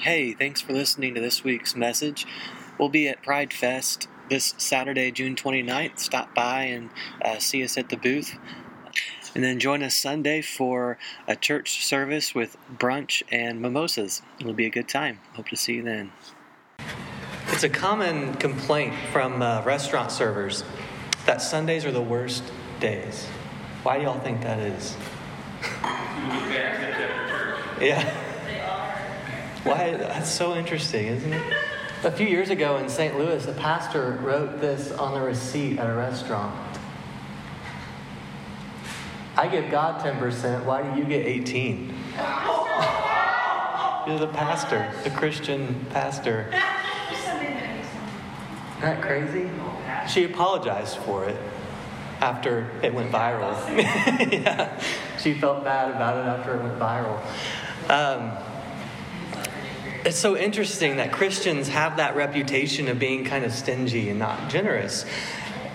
Hey, thanks for listening to this week's message. We'll be at Pride Fest this Saturday, June 29th. Stop by and uh, see us at the booth. And then join us Sunday for a church service with brunch and mimosas. It'll be a good time. Hope to see you then. It's a common complaint from uh, restaurant servers that Sundays are the worst days. Why do y'all think that is? yeah. Why? That's so interesting, isn't it? A few years ago in St. Louis, a pastor wrote this on the receipt at a restaurant. I give God 10%, why do you get 18? You're the pastor, the Christian pastor. Isn't that crazy? She apologized for it after it went viral. yeah. She felt bad about it after it went viral. Um, it's so interesting that Christians have that reputation of being kind of stingy and not generous.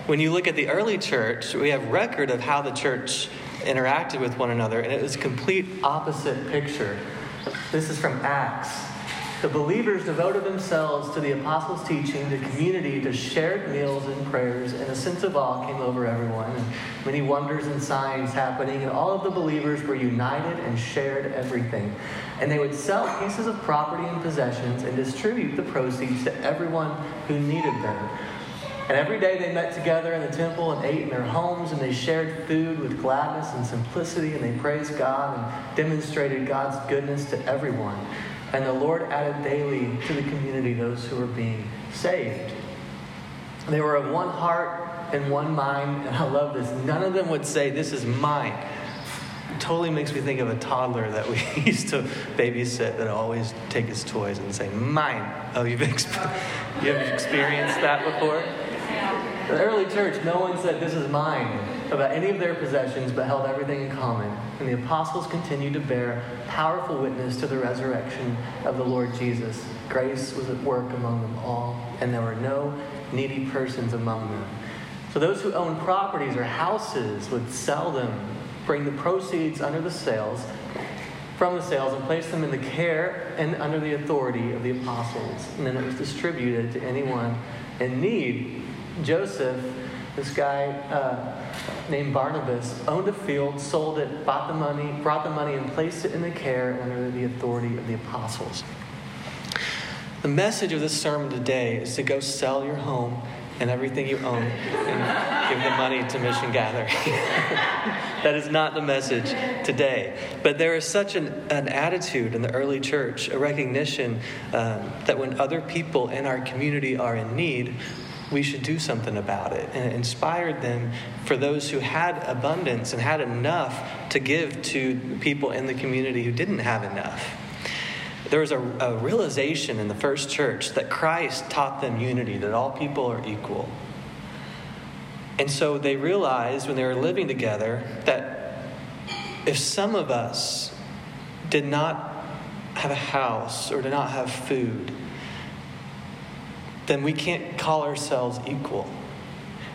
When you look at the early church, we have record of how the church interacted with one another, and it was complete opposite picture. This is from Acts. The believers devoted themselves to the apostles' teaching, to community, to shared meals and prayers, and a sense of awe came over everyone. And many wonders and signs happening, and all of the believers were united and shared everything. And they would sell pieces of property and possessions and distribute the proceeds to everyone who needed them. And every day they met together in the temple and ate in their homes, and they shared food with gladness and simplicity, and they praised God and demonstrated God's goodness to everyone. And the Lord added daily to the community those who were being saved. They were of one heart and one mind, and I love this. None of them would say, This is mine. It totally makes me think of a toddler that we used to babysit that always take his toys and say, Mine. Oh, you've, exp- you've experienced that before? The early church, no one said, This is mine about any of their possessions, but held everything in common. And the apostles continued to bear powerful witness to the resurrection of the Lord Jesus. Grace was at work among them all, and there were no needy persons among them. So those who owned properties or houses would sell them, bring the proceeds under the sales from the sales and place them in the care and under the authority of the apostles. And then it was distributed to anyone in need. Joseph, this guy uh, named Barnabas, owned a field, sold it, bought the money, brought the money, and placed it in the care under the authority of the apostles. The message of this sermon today is to go sell your home and everything you own and give the money to Mission Gathering. that is not the message today. But there is such an, an attitude in the early church, a recognition um, that when other people in our community are in need, we should do something about it. And it inspired them for those who had abundance and had enough to give to people in the community who didn't have enough. There was a, a realization in the first church that Christ taught them unity, that all people are equal. And so they realized when they were living together that if some of us did not have a house or did not have food, then we can't call ourselves equal.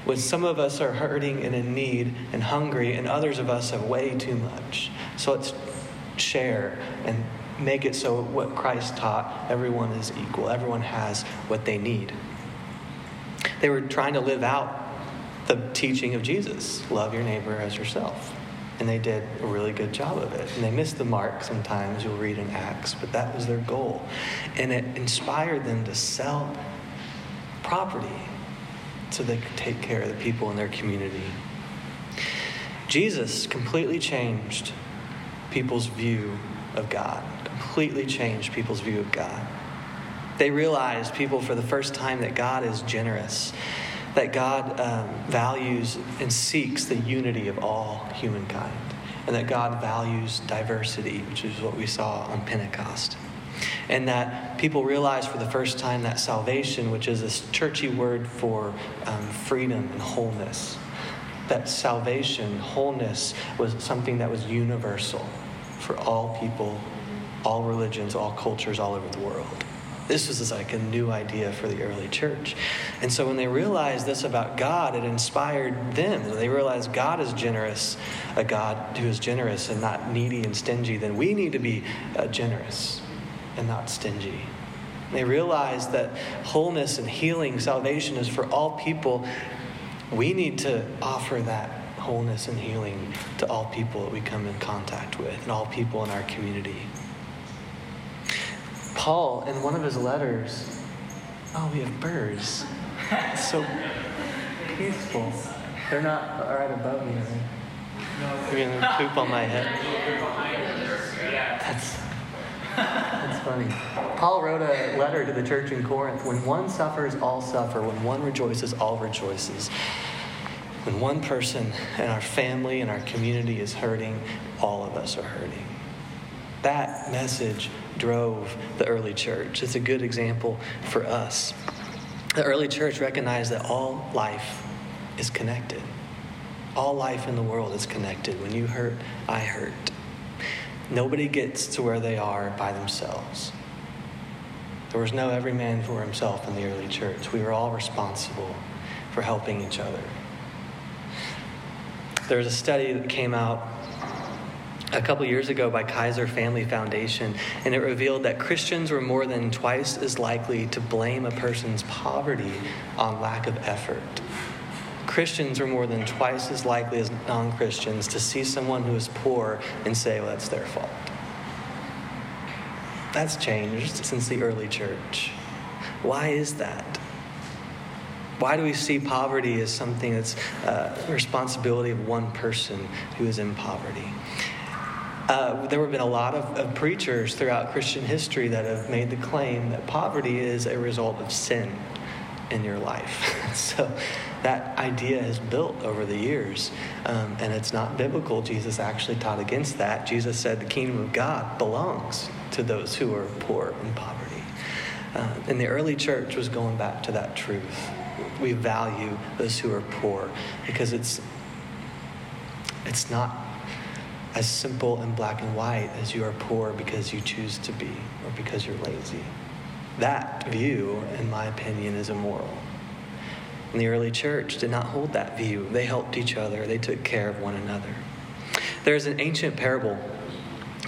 When some of us are hurting and in need and hungry, and others of us have way too much. So let's share and make it so what Christ taught everyone is equal, everyone has what they need. They were trying to live out the teaching of Jesus love your neighbor as yourself. And they did a really good job of it. And they missed the mark sometimes, you'll read in Acts, but that was their goal. And it inspired them to sell property so they could take care of the people in their community. Jesus completely changed people's view of God, completely changed people's view of God. They realized, people, for the first time, that God is generous, that God um, values and seeks the unity of all humankind, and that God values diversity, which is what we saw on Pentecost and that people realize for the first time that salvation, which is this churchy word for um, freedom and wholeness, that salvation, wholeness, was something that was universal for all people, all religions, all cultures, all over the world. This was like a new idea for the early church. And so when they realized this about God, it inspired them. When they realized God is generous, a God who is generous and not needy and stingy, then we need to be uh, generous and not stingy. They realized that wholeness and healing, salvation is for all people. We need to offer that wholeness and healing to all people that we come in contact with and all people in our community. Paul, in one of his letters, oh, we have birds. It's so peaceful. They're not right above me. They're going to poop on my head. That's, that's funny. Paul wrote a letter to the church in Corinth. When one suffers, all suffer. When one rejoices, all rejoices. When one person in our family and our community is hurting, all of us are hurting. That message drove the early church. It's a good example for us. The early church recognized that all life is connected. All life in the world is connected. When you hurt, I hurt. Nobody gets to where they are by themselves. There was no every man for himself in the early church. We were all responsible for helping each other. There was a study that came out a couple years ago by Kaiser Family Foundation, and it revealed that Christians were more than twice as likely to blame a person's poverty on lack of effort. Christians are more than twice as likely as non Christians to see someone who is poor and say, well, that's their fault. That's changed since the early church. Why is that? Why do we see poverty as something that's uh, responsibility of one person who is in poverty? Uh, there have been a lot of, of, preachers throughout Christian history that have made the claim that poverty is a result of sin in your life. so that idea has built over the years, um, and it's not biblical. Jesus actually taught against that. Jesus said the kingdom of God belongs to those who are poor in poverty. Uh, and the early church was going back to that truth. We value those who are poor because it's it's not as simple and black and white as you are poor because you choose to be or because you're lazy. That view, in my opinion, is immoral. The early church did not hold that view. They helped each other, they took care of one another. There's an ancient parable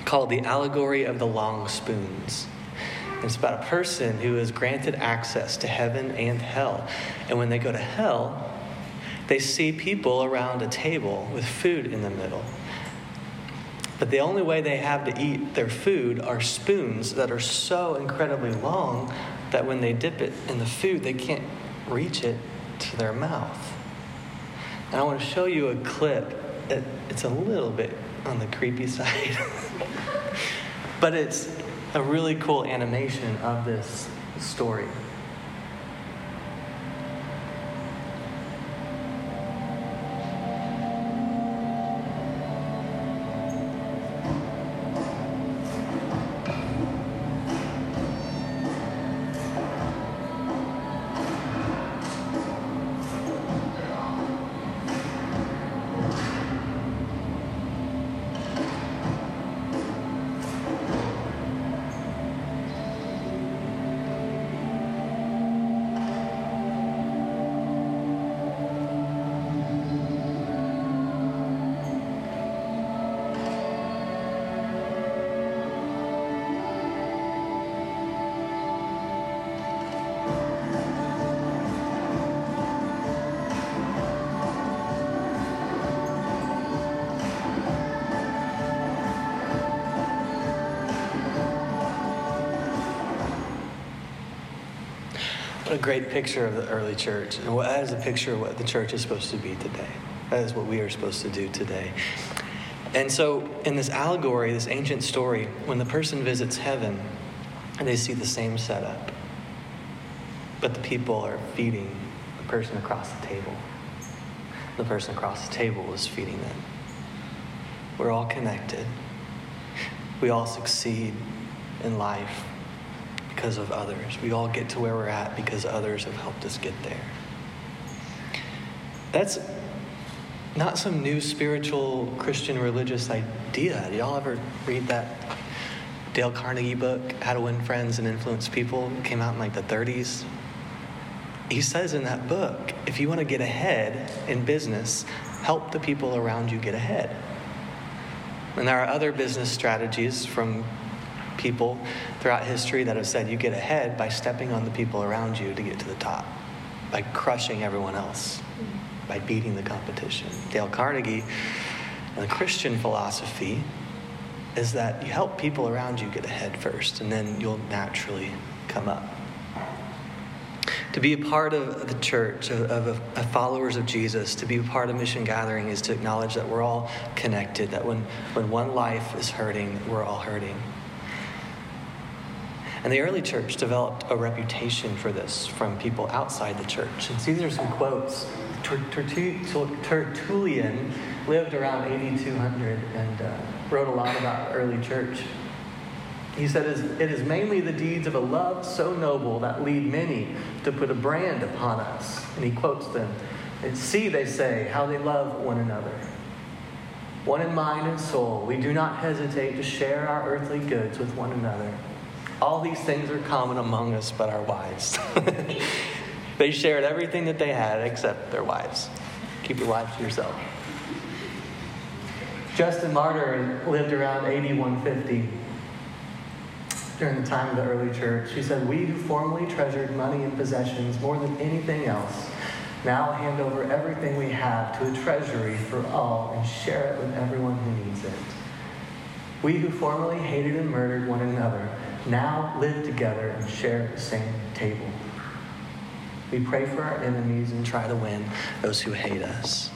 called the allegory of the long spoons. It's about a person who is granted access to heaven and hell. And when they go to hell, they see people around a table with food in the middle. But the only way they have to eat their food are spoons that are so incredibly long that when they dip it in the food, they can't reach it to their mouth. And I want to show you a clip. That it's a little bit on the creepy side, but it's a really cool animation of this story. Great picture of the early church. And that is a picture of what the church is supposed to be today. That is what we are supposed to do today. And so, in this allegory, this ancient story, when the person visits heaven, they see the same setup, but the people are feeding the person across the table. The person across the table is feeding them. We're all connected. We all succeed in life because of others. We all get to where we're at because others have helped us get there. That's not some new spiritual Christian religious idea. Did y'all ever read that Dale Carnegie book, How to Win Friends and Influence People? It came out in like the 30s. He says in that book if you want to get ahead in business, help the people around you get ahead. And there are other business strategies from people throughout history that have said you get ahead by stepping on the people around you to get to the top, by crushing everyone else, by beating the competition. Dale Carnegie, the Christian philosophy is that you help people around you get ahead first, and then you'll naturally come up. To be a part of the church, of, of, of, followers of Jesus, to be a part of mission gathering is to acknowledge that we're all connected, that when, when one life is hurting, we're all hurting. And the early church developed a reputation for this from people outside the church. And these are some quotes. Tertullian lived around 8200 and uh, wrote a lot about early church. He said, It is mainly the deeds of a love so noble that lead many to put a brand upon us. And he quotes them. And see, they say, how they love one another. One in mind and soul, we do not hesitate to share our earthly goods with one another. All these things are common among us but our wives. they shared everything that they had except their wives. Keep your wives to yourself. Justin Martyr lived around 8150 during the time of the early church. He said, We who formerly treasured money and possessions more than anything else now hand over everything we have to a treasury for all and share it with everyone who needs it. We who formerly hated and murdered one another now live together and share the same table. We pray for our enemies and try to win those who hate us.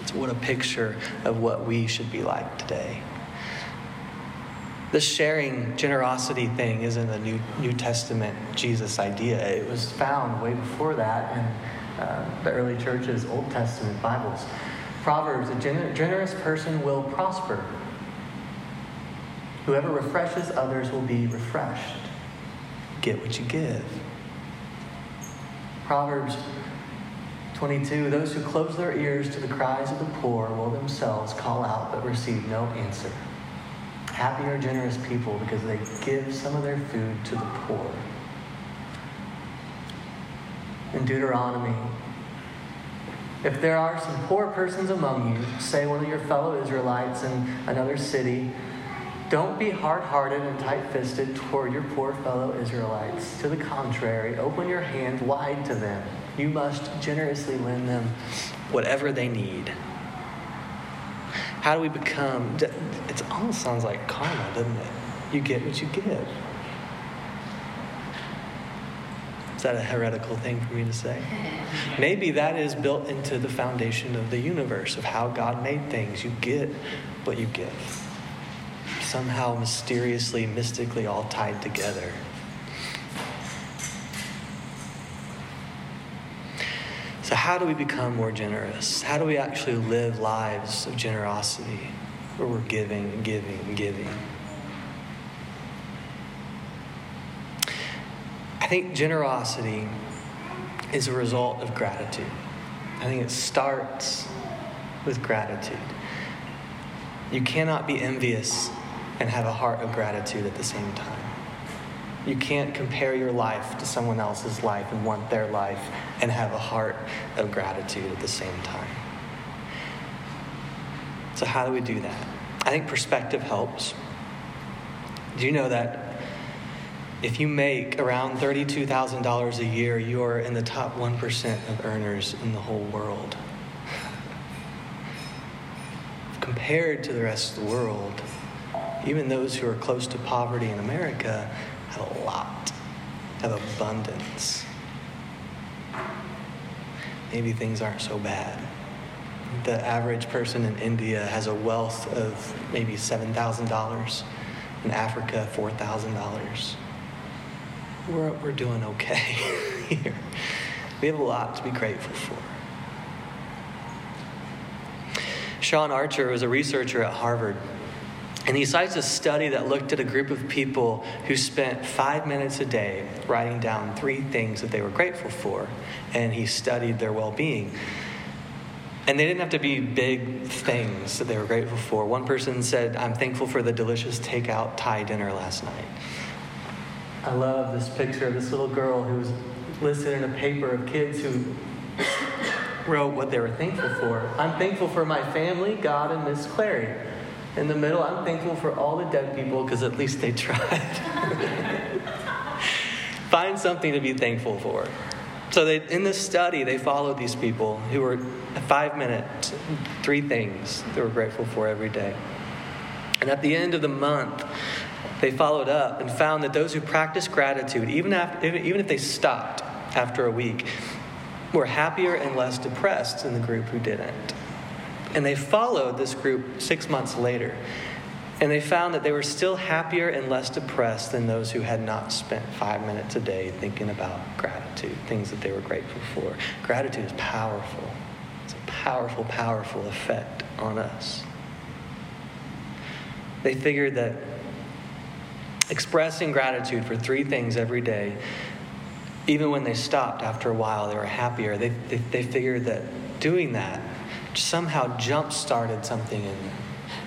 It's what a picture of what we should be like today. This sharing generosity thing isn't a New, New Testament Jesus idea. It was found way before that in uh, the early church's Old Testament Bibles. Proverbs, a gener- generous person will prosper. Whoever refreshes others will be refreshed. Get what you give. Proverbs 22 Those who close their ears to the cries of the poor will themselves call out but receive no answer. Happy are generous people because they give some of their food to the poor. In Deuteronomy, if there are some poor persons among you, say one of your fellow Israelites in another city, don't be hard hearted and tight fisted toward your poor fellow Israelites. To the contrary, open your hand wide to them. You must generously lend them whatever they need how do we become? It almost sounds like karma, doesn't it? You get what you give. Is that a heretical thing for me to say? Maybe that is built into the foundation of the universe, of how God made things. You get what you give. Somehow mysteriously, mystically all tied together. So, how do we become more generous? How do we actually live lives of generosity where we're giving and giving and giving? I think generosity is a result of gratitude. I think it starts with gratitude. You cannot be envious and have a heart of gratitude at the same time. You can't compare your life to someone else's life and want their life and have a heart of gratitude at the same time. So, how do we do that? I think perspective helps. Do you know that if you make around $32,000 a year, you are in the top 1% of earners in the whole world? Compared to the rest of the world, even those who are close to poverty in America have a lot of abundance. Maybe things aren't so bad. The average person in India has a wealth of maybe $7,000. In Africa, $4,000. We're, we're doing okay here. We have a lot to be grateful for. Shawn Achor was a researcher at Harvard and he cites a study that looked at a group of people who spent five minutes a day writing down three things that they were grateful for. And he studied their well being. And they didn't have to be big things that they were grateful for. One person said, I'm thankful for the delicious takeout Thai dinner last night. I love this picture of this little girl who was listed in a paper of kids who wrote what they were thankful for. I'm thankful for my family, God, and Miss Clary. In the middle, I'm thankful for all the dead people because at least they tried. Find something to be thankful for. So they, in this study, they followed these people who were five minutes, three things they were grateful for every day. And at the end of the month, they followed up and found that those who practiced gratitude, even, after, even if they stopped after a week, were happier and less depressed than the group who didn't. And they followed this group six months later. And they found that they were still happier and less depressed than those who had not spent five minutes a day thinking about gratitude, things that they were grateful for. Gratitude is powerful, it's a powerful, powerful effect on us. They figured that expressing gratitude for three things every day, even when they stopped after a while, they were happier. They, they, they figured that doing that somehow jump started something in them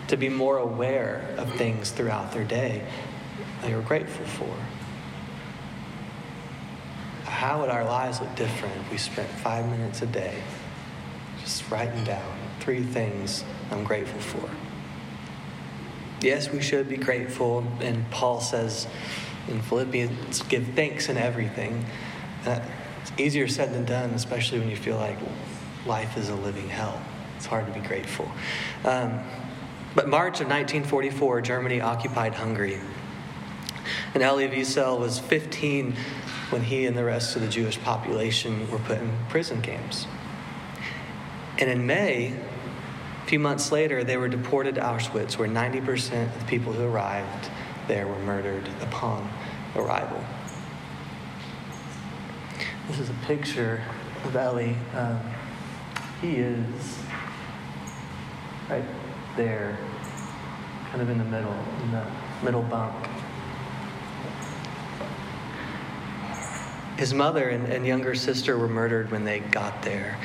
to be more aware of things throughout their day they were grateful for. How would our lives look different if we spent five minutes a day just writing down three things I'm grateful for? Yes, we should be grateful, and Paul says in Philippians, give thanks in everything. Uh, it's easier said than done, especially when you feel like life is a living hell. It's hard to be grateful. Um, but March of 1944, Germany occupied Hungary. And Elie Wiesel was 15 when he and the rest of the Jewish population were put in prison camps. And in May, a few months later, they were deported to Auschwitz, where 90% of the people who arrived there were murdered upon arrival. This is a picture of Elie. Um, he is right there, kind of in the middle, in the middle bunk. His mother and, and younger sister were murdered when they got there.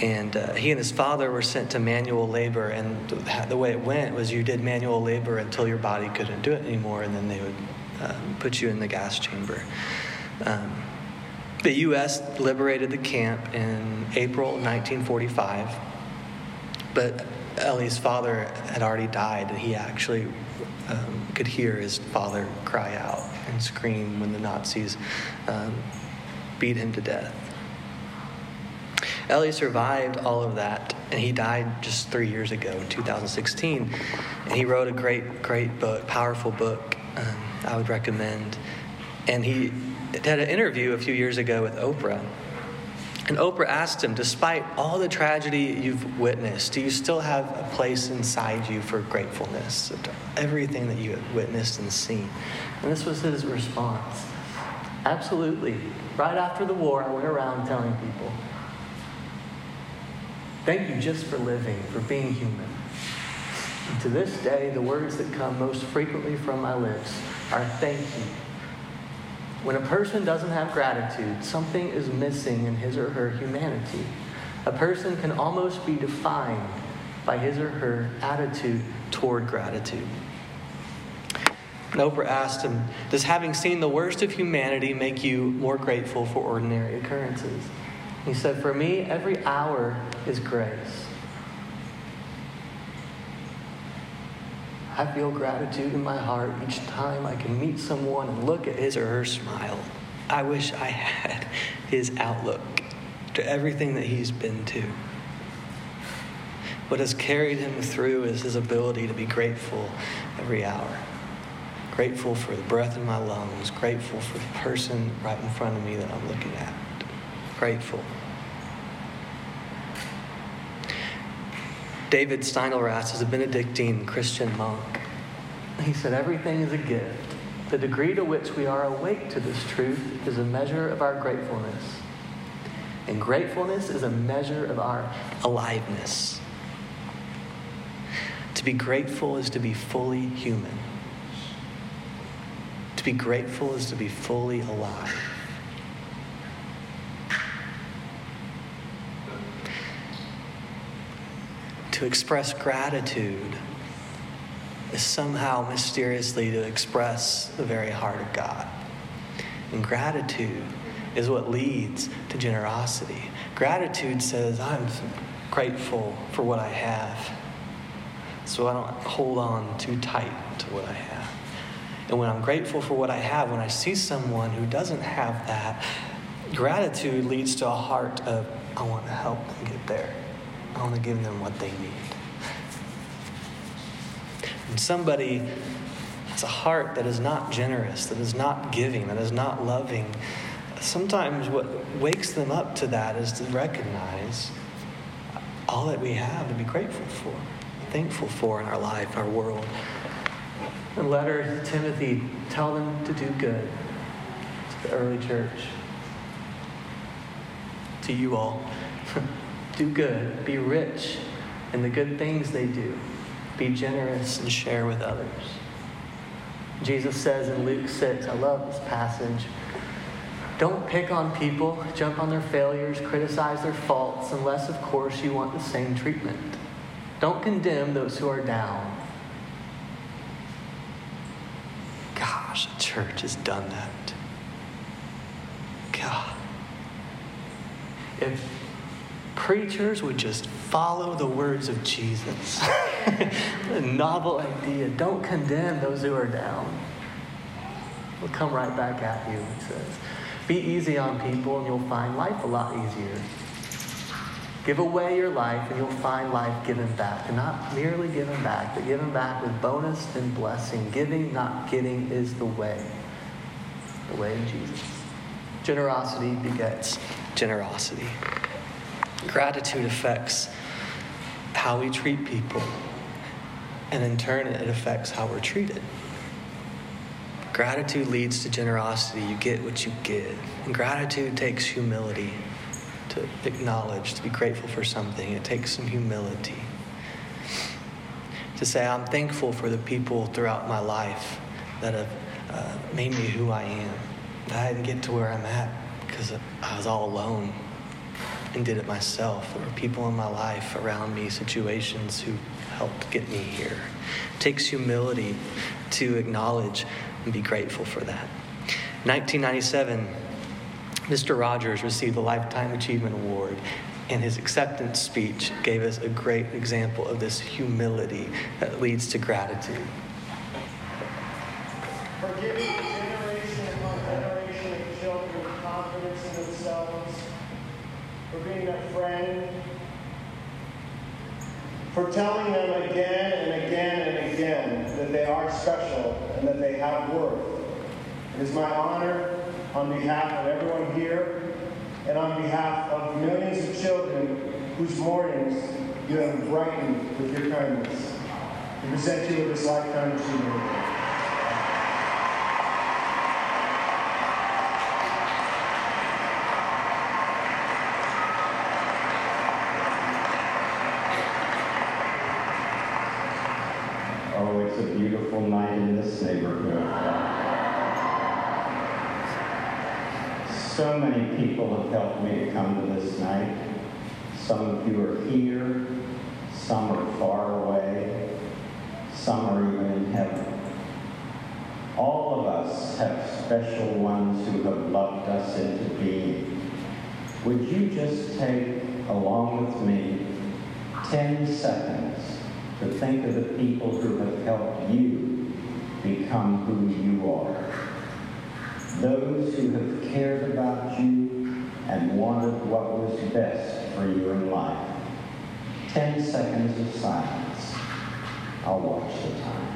And uh, he and his father were sent to manual labor. And the way it went was you did manual labor until your body couldn't do it anymore, and then they would um, put you in the gas chamber. Um, the U.S. liberated the camp in April 1945, but Elie's father had already died, and he actually um, could hear his father cry out and scream when the Nazis um, beat him to death. Elie survived all of that, and he died just three years ago in 2016. And he wrote a great, great book, powerful book. Um, I would recommend. And he had an interview a few years ago with Oprah. And Oprah asked him, despite all the tragedy you've witnessed, do you still have a place inside you for gratefulness everything that you have witnessed and seen? And this was his response Absolutely. Right after the war, I went around telling people, Thank you just for living, for being human. And to this day, the words that come most frequently from my lips are thank you when a person doesn't have gratitude, something is missing in his or her humanity. A person can almost be defined by his or her attitude toward gratitude. Oprah asked him, Does having seen the worst of humanity make you more grateful for ordinary occurrences? He said, For me, every hour is grace. I feel gratitude in my heart each time I can meet someone and look at his or her smile. I wish I had his outlook to everything that he's been to. What has carried him through is his ability to be grateful every hour. Grateful for the breath in my lungs, grateful for the person right in front of me that I'm looking at. Grateful. David Steindl-Rast is a Benedictine Christian monk. He said, Everything is a gift. The degree to which we are awake to this truth is a measure of our gratefulness. And gratefulness is a measure of our aliveness. To be grateful is to be fully human. To be grateful is to be fully alive. to express gratitude is somehow mysteriously to express the very heart of God. And gratitude is what leads to generosity. Gratitude says, I'm grateful for what I have. so I don't hold on too tight to what I have. And when I'm grateful for what I have, when I see someone who doesn't have that, gratitude leads to a heart of, I want to help them get there. I want to give them what they need. Somebody has a heart that is not generous, that is not giving, that is not loving, sometimes what wakes them up to that is to recognize all that we have to be grateful for, thankful for in our life, our world. The letter Timothy, tell them to do good to the early church, to you all. do good, be rich in the good things they do, be generous and share with others. Jesus says in Luke 6, I love this passage. Don't pick on people, jump on their failures, criticize their faults, unless, of course, you want the same treatment. Don't condemn those who are down. Gosh, the church has done that. God. If preachers would just follow the words of Jesus, a novel idea, don't condemn those who are down. We'll come right back at you, it says. Be easy on people and you'll find life a lot easier. Give away your life and you'll find life given back. And not merely given back, but given back with bonus and blessing. Giving, not getting, is the way. The way of Jesus. Generosity begets generosity. Gratitude affects how we treat people, and in turn, it affects how we're treated. Gratitude leads to generosity. You get what you give. And gratitude takes humility to acknowledge, to be grateful for something. It takes some humility. To say, I'm thankful for the people throughout my life that have uh, made me who I am. I didn't get to where I'm at because I was all alone and did it myself. There were people in my life around me, situations who helped get me here. It takes humility to acknowledge and be grateful for that. 1997, Mr. Rogers received the Lifetime Achievement Award, and his acceptance speech gave us a great example of this humility that leads to gratitude. Forgiving generation upon generation of children confidence in themselves, for being a friend, for telling them again and again and again that they are special and that they have worth. It is my honor on behalf of everyone here and on behalf of millions of children whose mornings you have brightened with your kindness to present you with this lifetime achievement. So many people have helped me to come to this night. Some of you are here, some are far away, some are even in heaven. All of us have special ones who have loved us into being. Would you just take, along with me, 10 seconds to think of the people who have helped you become who you are? Those who have cared about you and wanted what was best for you in life. Ten seconds of silence. I'll watch the time.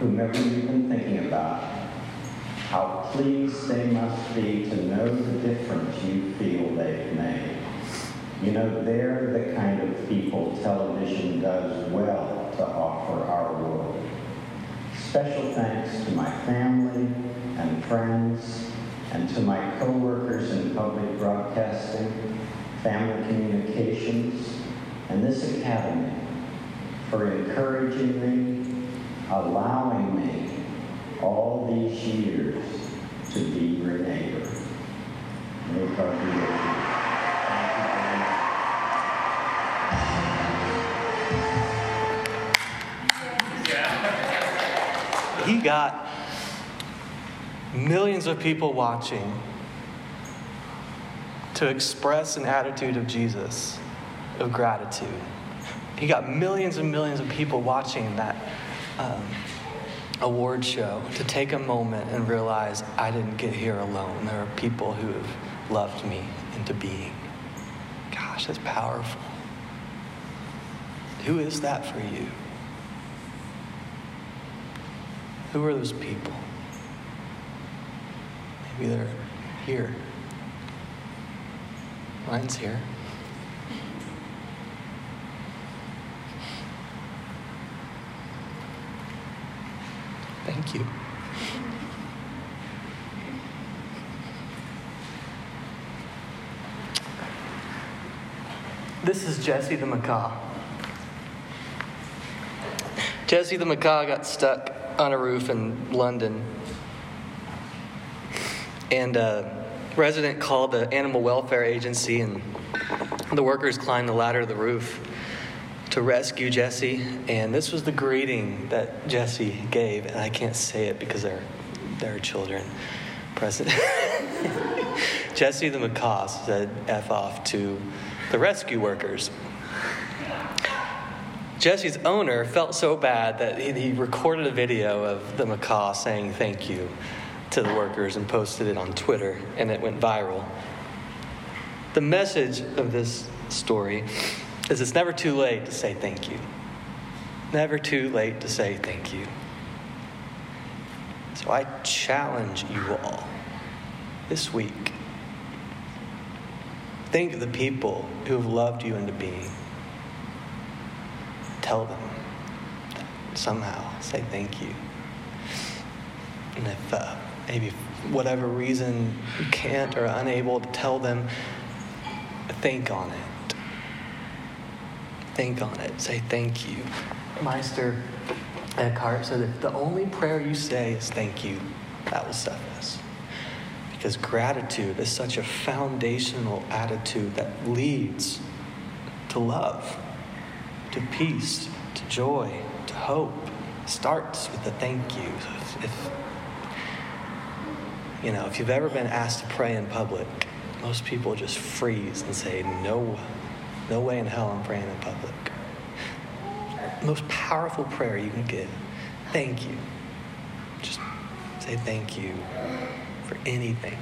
Whomever you've been thinking about, how pleased they must be to know the difference you feel they've made. You know, they're the kind of people television does well to offer our world. Special thanks to my family and friends and to my coworkers in public broadcasting, family communications, and this academy for encouraging me, allowing me all these years to be your neighbor. May God be with you. Yeah. got millions of people watching to express an attitude of Jesus, of gratitude. He got millions and millions of people watching that um, award show to take a moment and realize I didn't get here alone. There are people who have loved me into being. Gosh, that's powerful. Who is that for you? Who are those people? Maybe they're here. Mine's here. Thank you. This is Jesse the macaw. Jesse the macaw got stuck on a roof in London. And a resident called the animal welfare agency, and the workers climbed the ladder of the roof to rescue Jesse. And this was the greeting that Jesse gave, and I can't say it because there, there are children present. Jesse the macaw said F off to the rescue workers. Jesse's owner felt so bad that he, he, recorded a video of the macaw saying thank you to the workers and posted it on Twitter, and it went viral. The message of this story is it's never too late to say thank you. Never too late to say thank you. So I challenge you all this week think of the people who have loved you into being tell them somehow say thank you and if uh, maybe whatever reason you can't or unable to tell them think on it think on it. Say thank you. Meister eckhart said if the only prayer you say is thank you. That will suffice because gratitude is such a foundational attitude that leads to love to peace, to joy, to hope. Starts with a thank you. If, if, you know, if you've ever been asked to pray in public, most people just freeze and say, "No, no way in hell I'm praying in public." Most powerful prayer you can give. Thank you. Just say thank you for anything.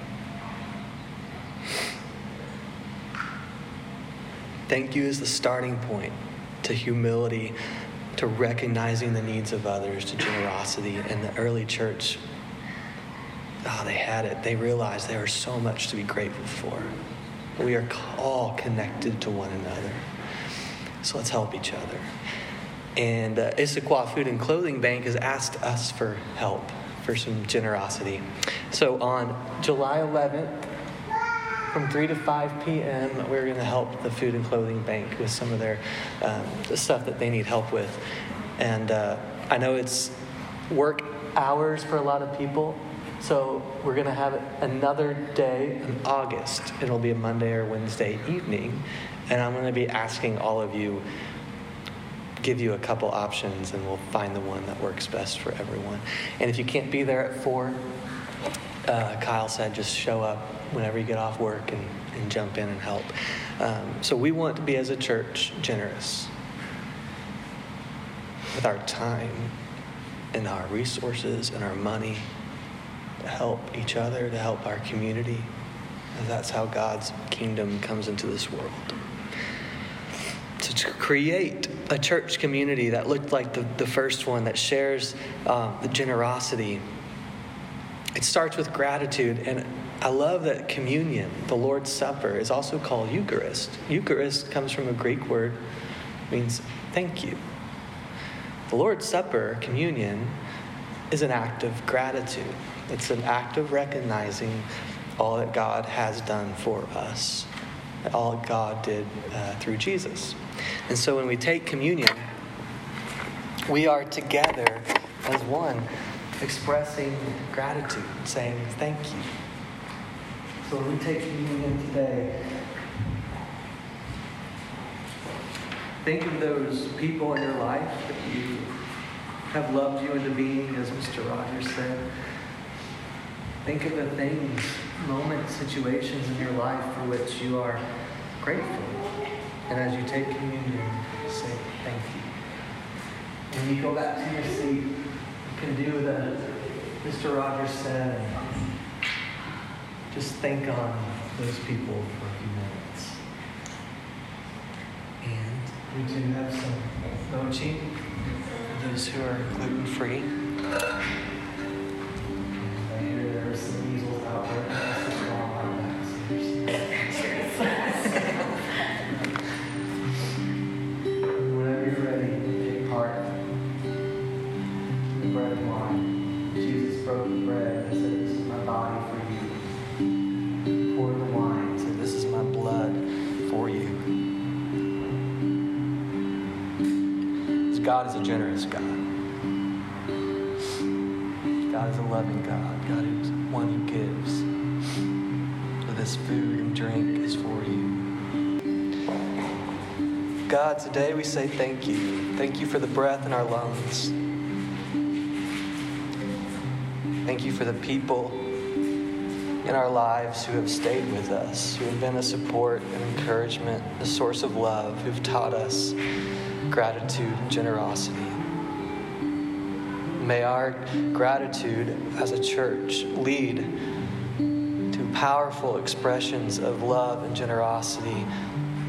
Thank you is the starting point to humility, to recognizing the needs of others, to generosity. And the early church, oh, they had it. They realized there was so much to be grateful for. We are all connected to one another. So let's help each other. And uh, Issaquah Food and Clothing Bank has asked us for help, for some generosity. So on July 11th, from 3 to 5 p.m., we're going to help the Food and Clothing Bank with some of their um, stuff that they need help with. And uh, I know it's work hours for a lot of people, so we're going to have another day in August. It'll be a Monday or Wednesday evening, and I'm going to be asking all of you give you a couple options and we'll find the one that works best for everyone. And if you can't be there at 4, uh, Kyle said just show up whenever you get off work and, and jump in and help. Um, so we want to be, as a church, generous with our time and our resources and our money to help each other, to help our community. And that's how God's kingdom comes into this world. So to create a church community that looked like the, the first one that shares uh, the generosity, it starts with gratitude. And I love that communion, the Lord's Supper, is also called Eucharist. Eucharist comes from a Greek word, means thank you. The Lord's Supper, communion, is an act of gratitude. It's an act of recognizing all that God has done for us, all God did uh, through Jesus. And so when we take communion, we are together as one, expressing gratitude, saying thank you. So when we take communion today, think of those people in your life that you have loved you into being, as Mr. Rogers said. Think of the things, moments, situations in your life for which you are grateful. And as you take communion, say thank you. When you go back to your seat, you can do the Mr. Rogers said. Just think on those people for a few minutes. And we do have some mochi those who are gluten free. A generous God. God is a loving God. God is one who gives. This food and drink is for you. God, today we say thank you. Thank you for the breath in our lungs. Thank you for the people in our lives who have stayed with us, who have been a support and encouragement, a source of love, who've taught us gratitude generosity. May our gratitude as a church lead to powerful expressions of love and generosity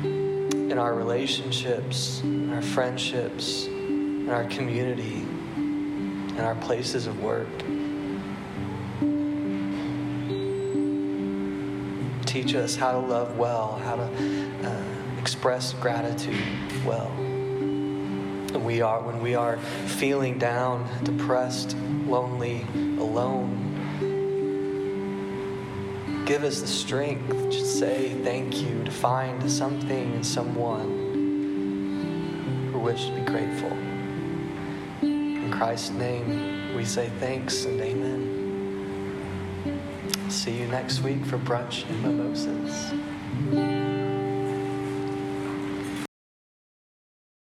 in our relationships, in our friendships, in our community, in our places of work. Teach us how to love well, how to uh, express gratitude well. We are when we are feeling down, depressed, lonely, alone. Give us the strength to say thank you, to find something and someone for which to be grateful. In Christ's name, we say thanks and amen. See you next week for brunch and mimosas.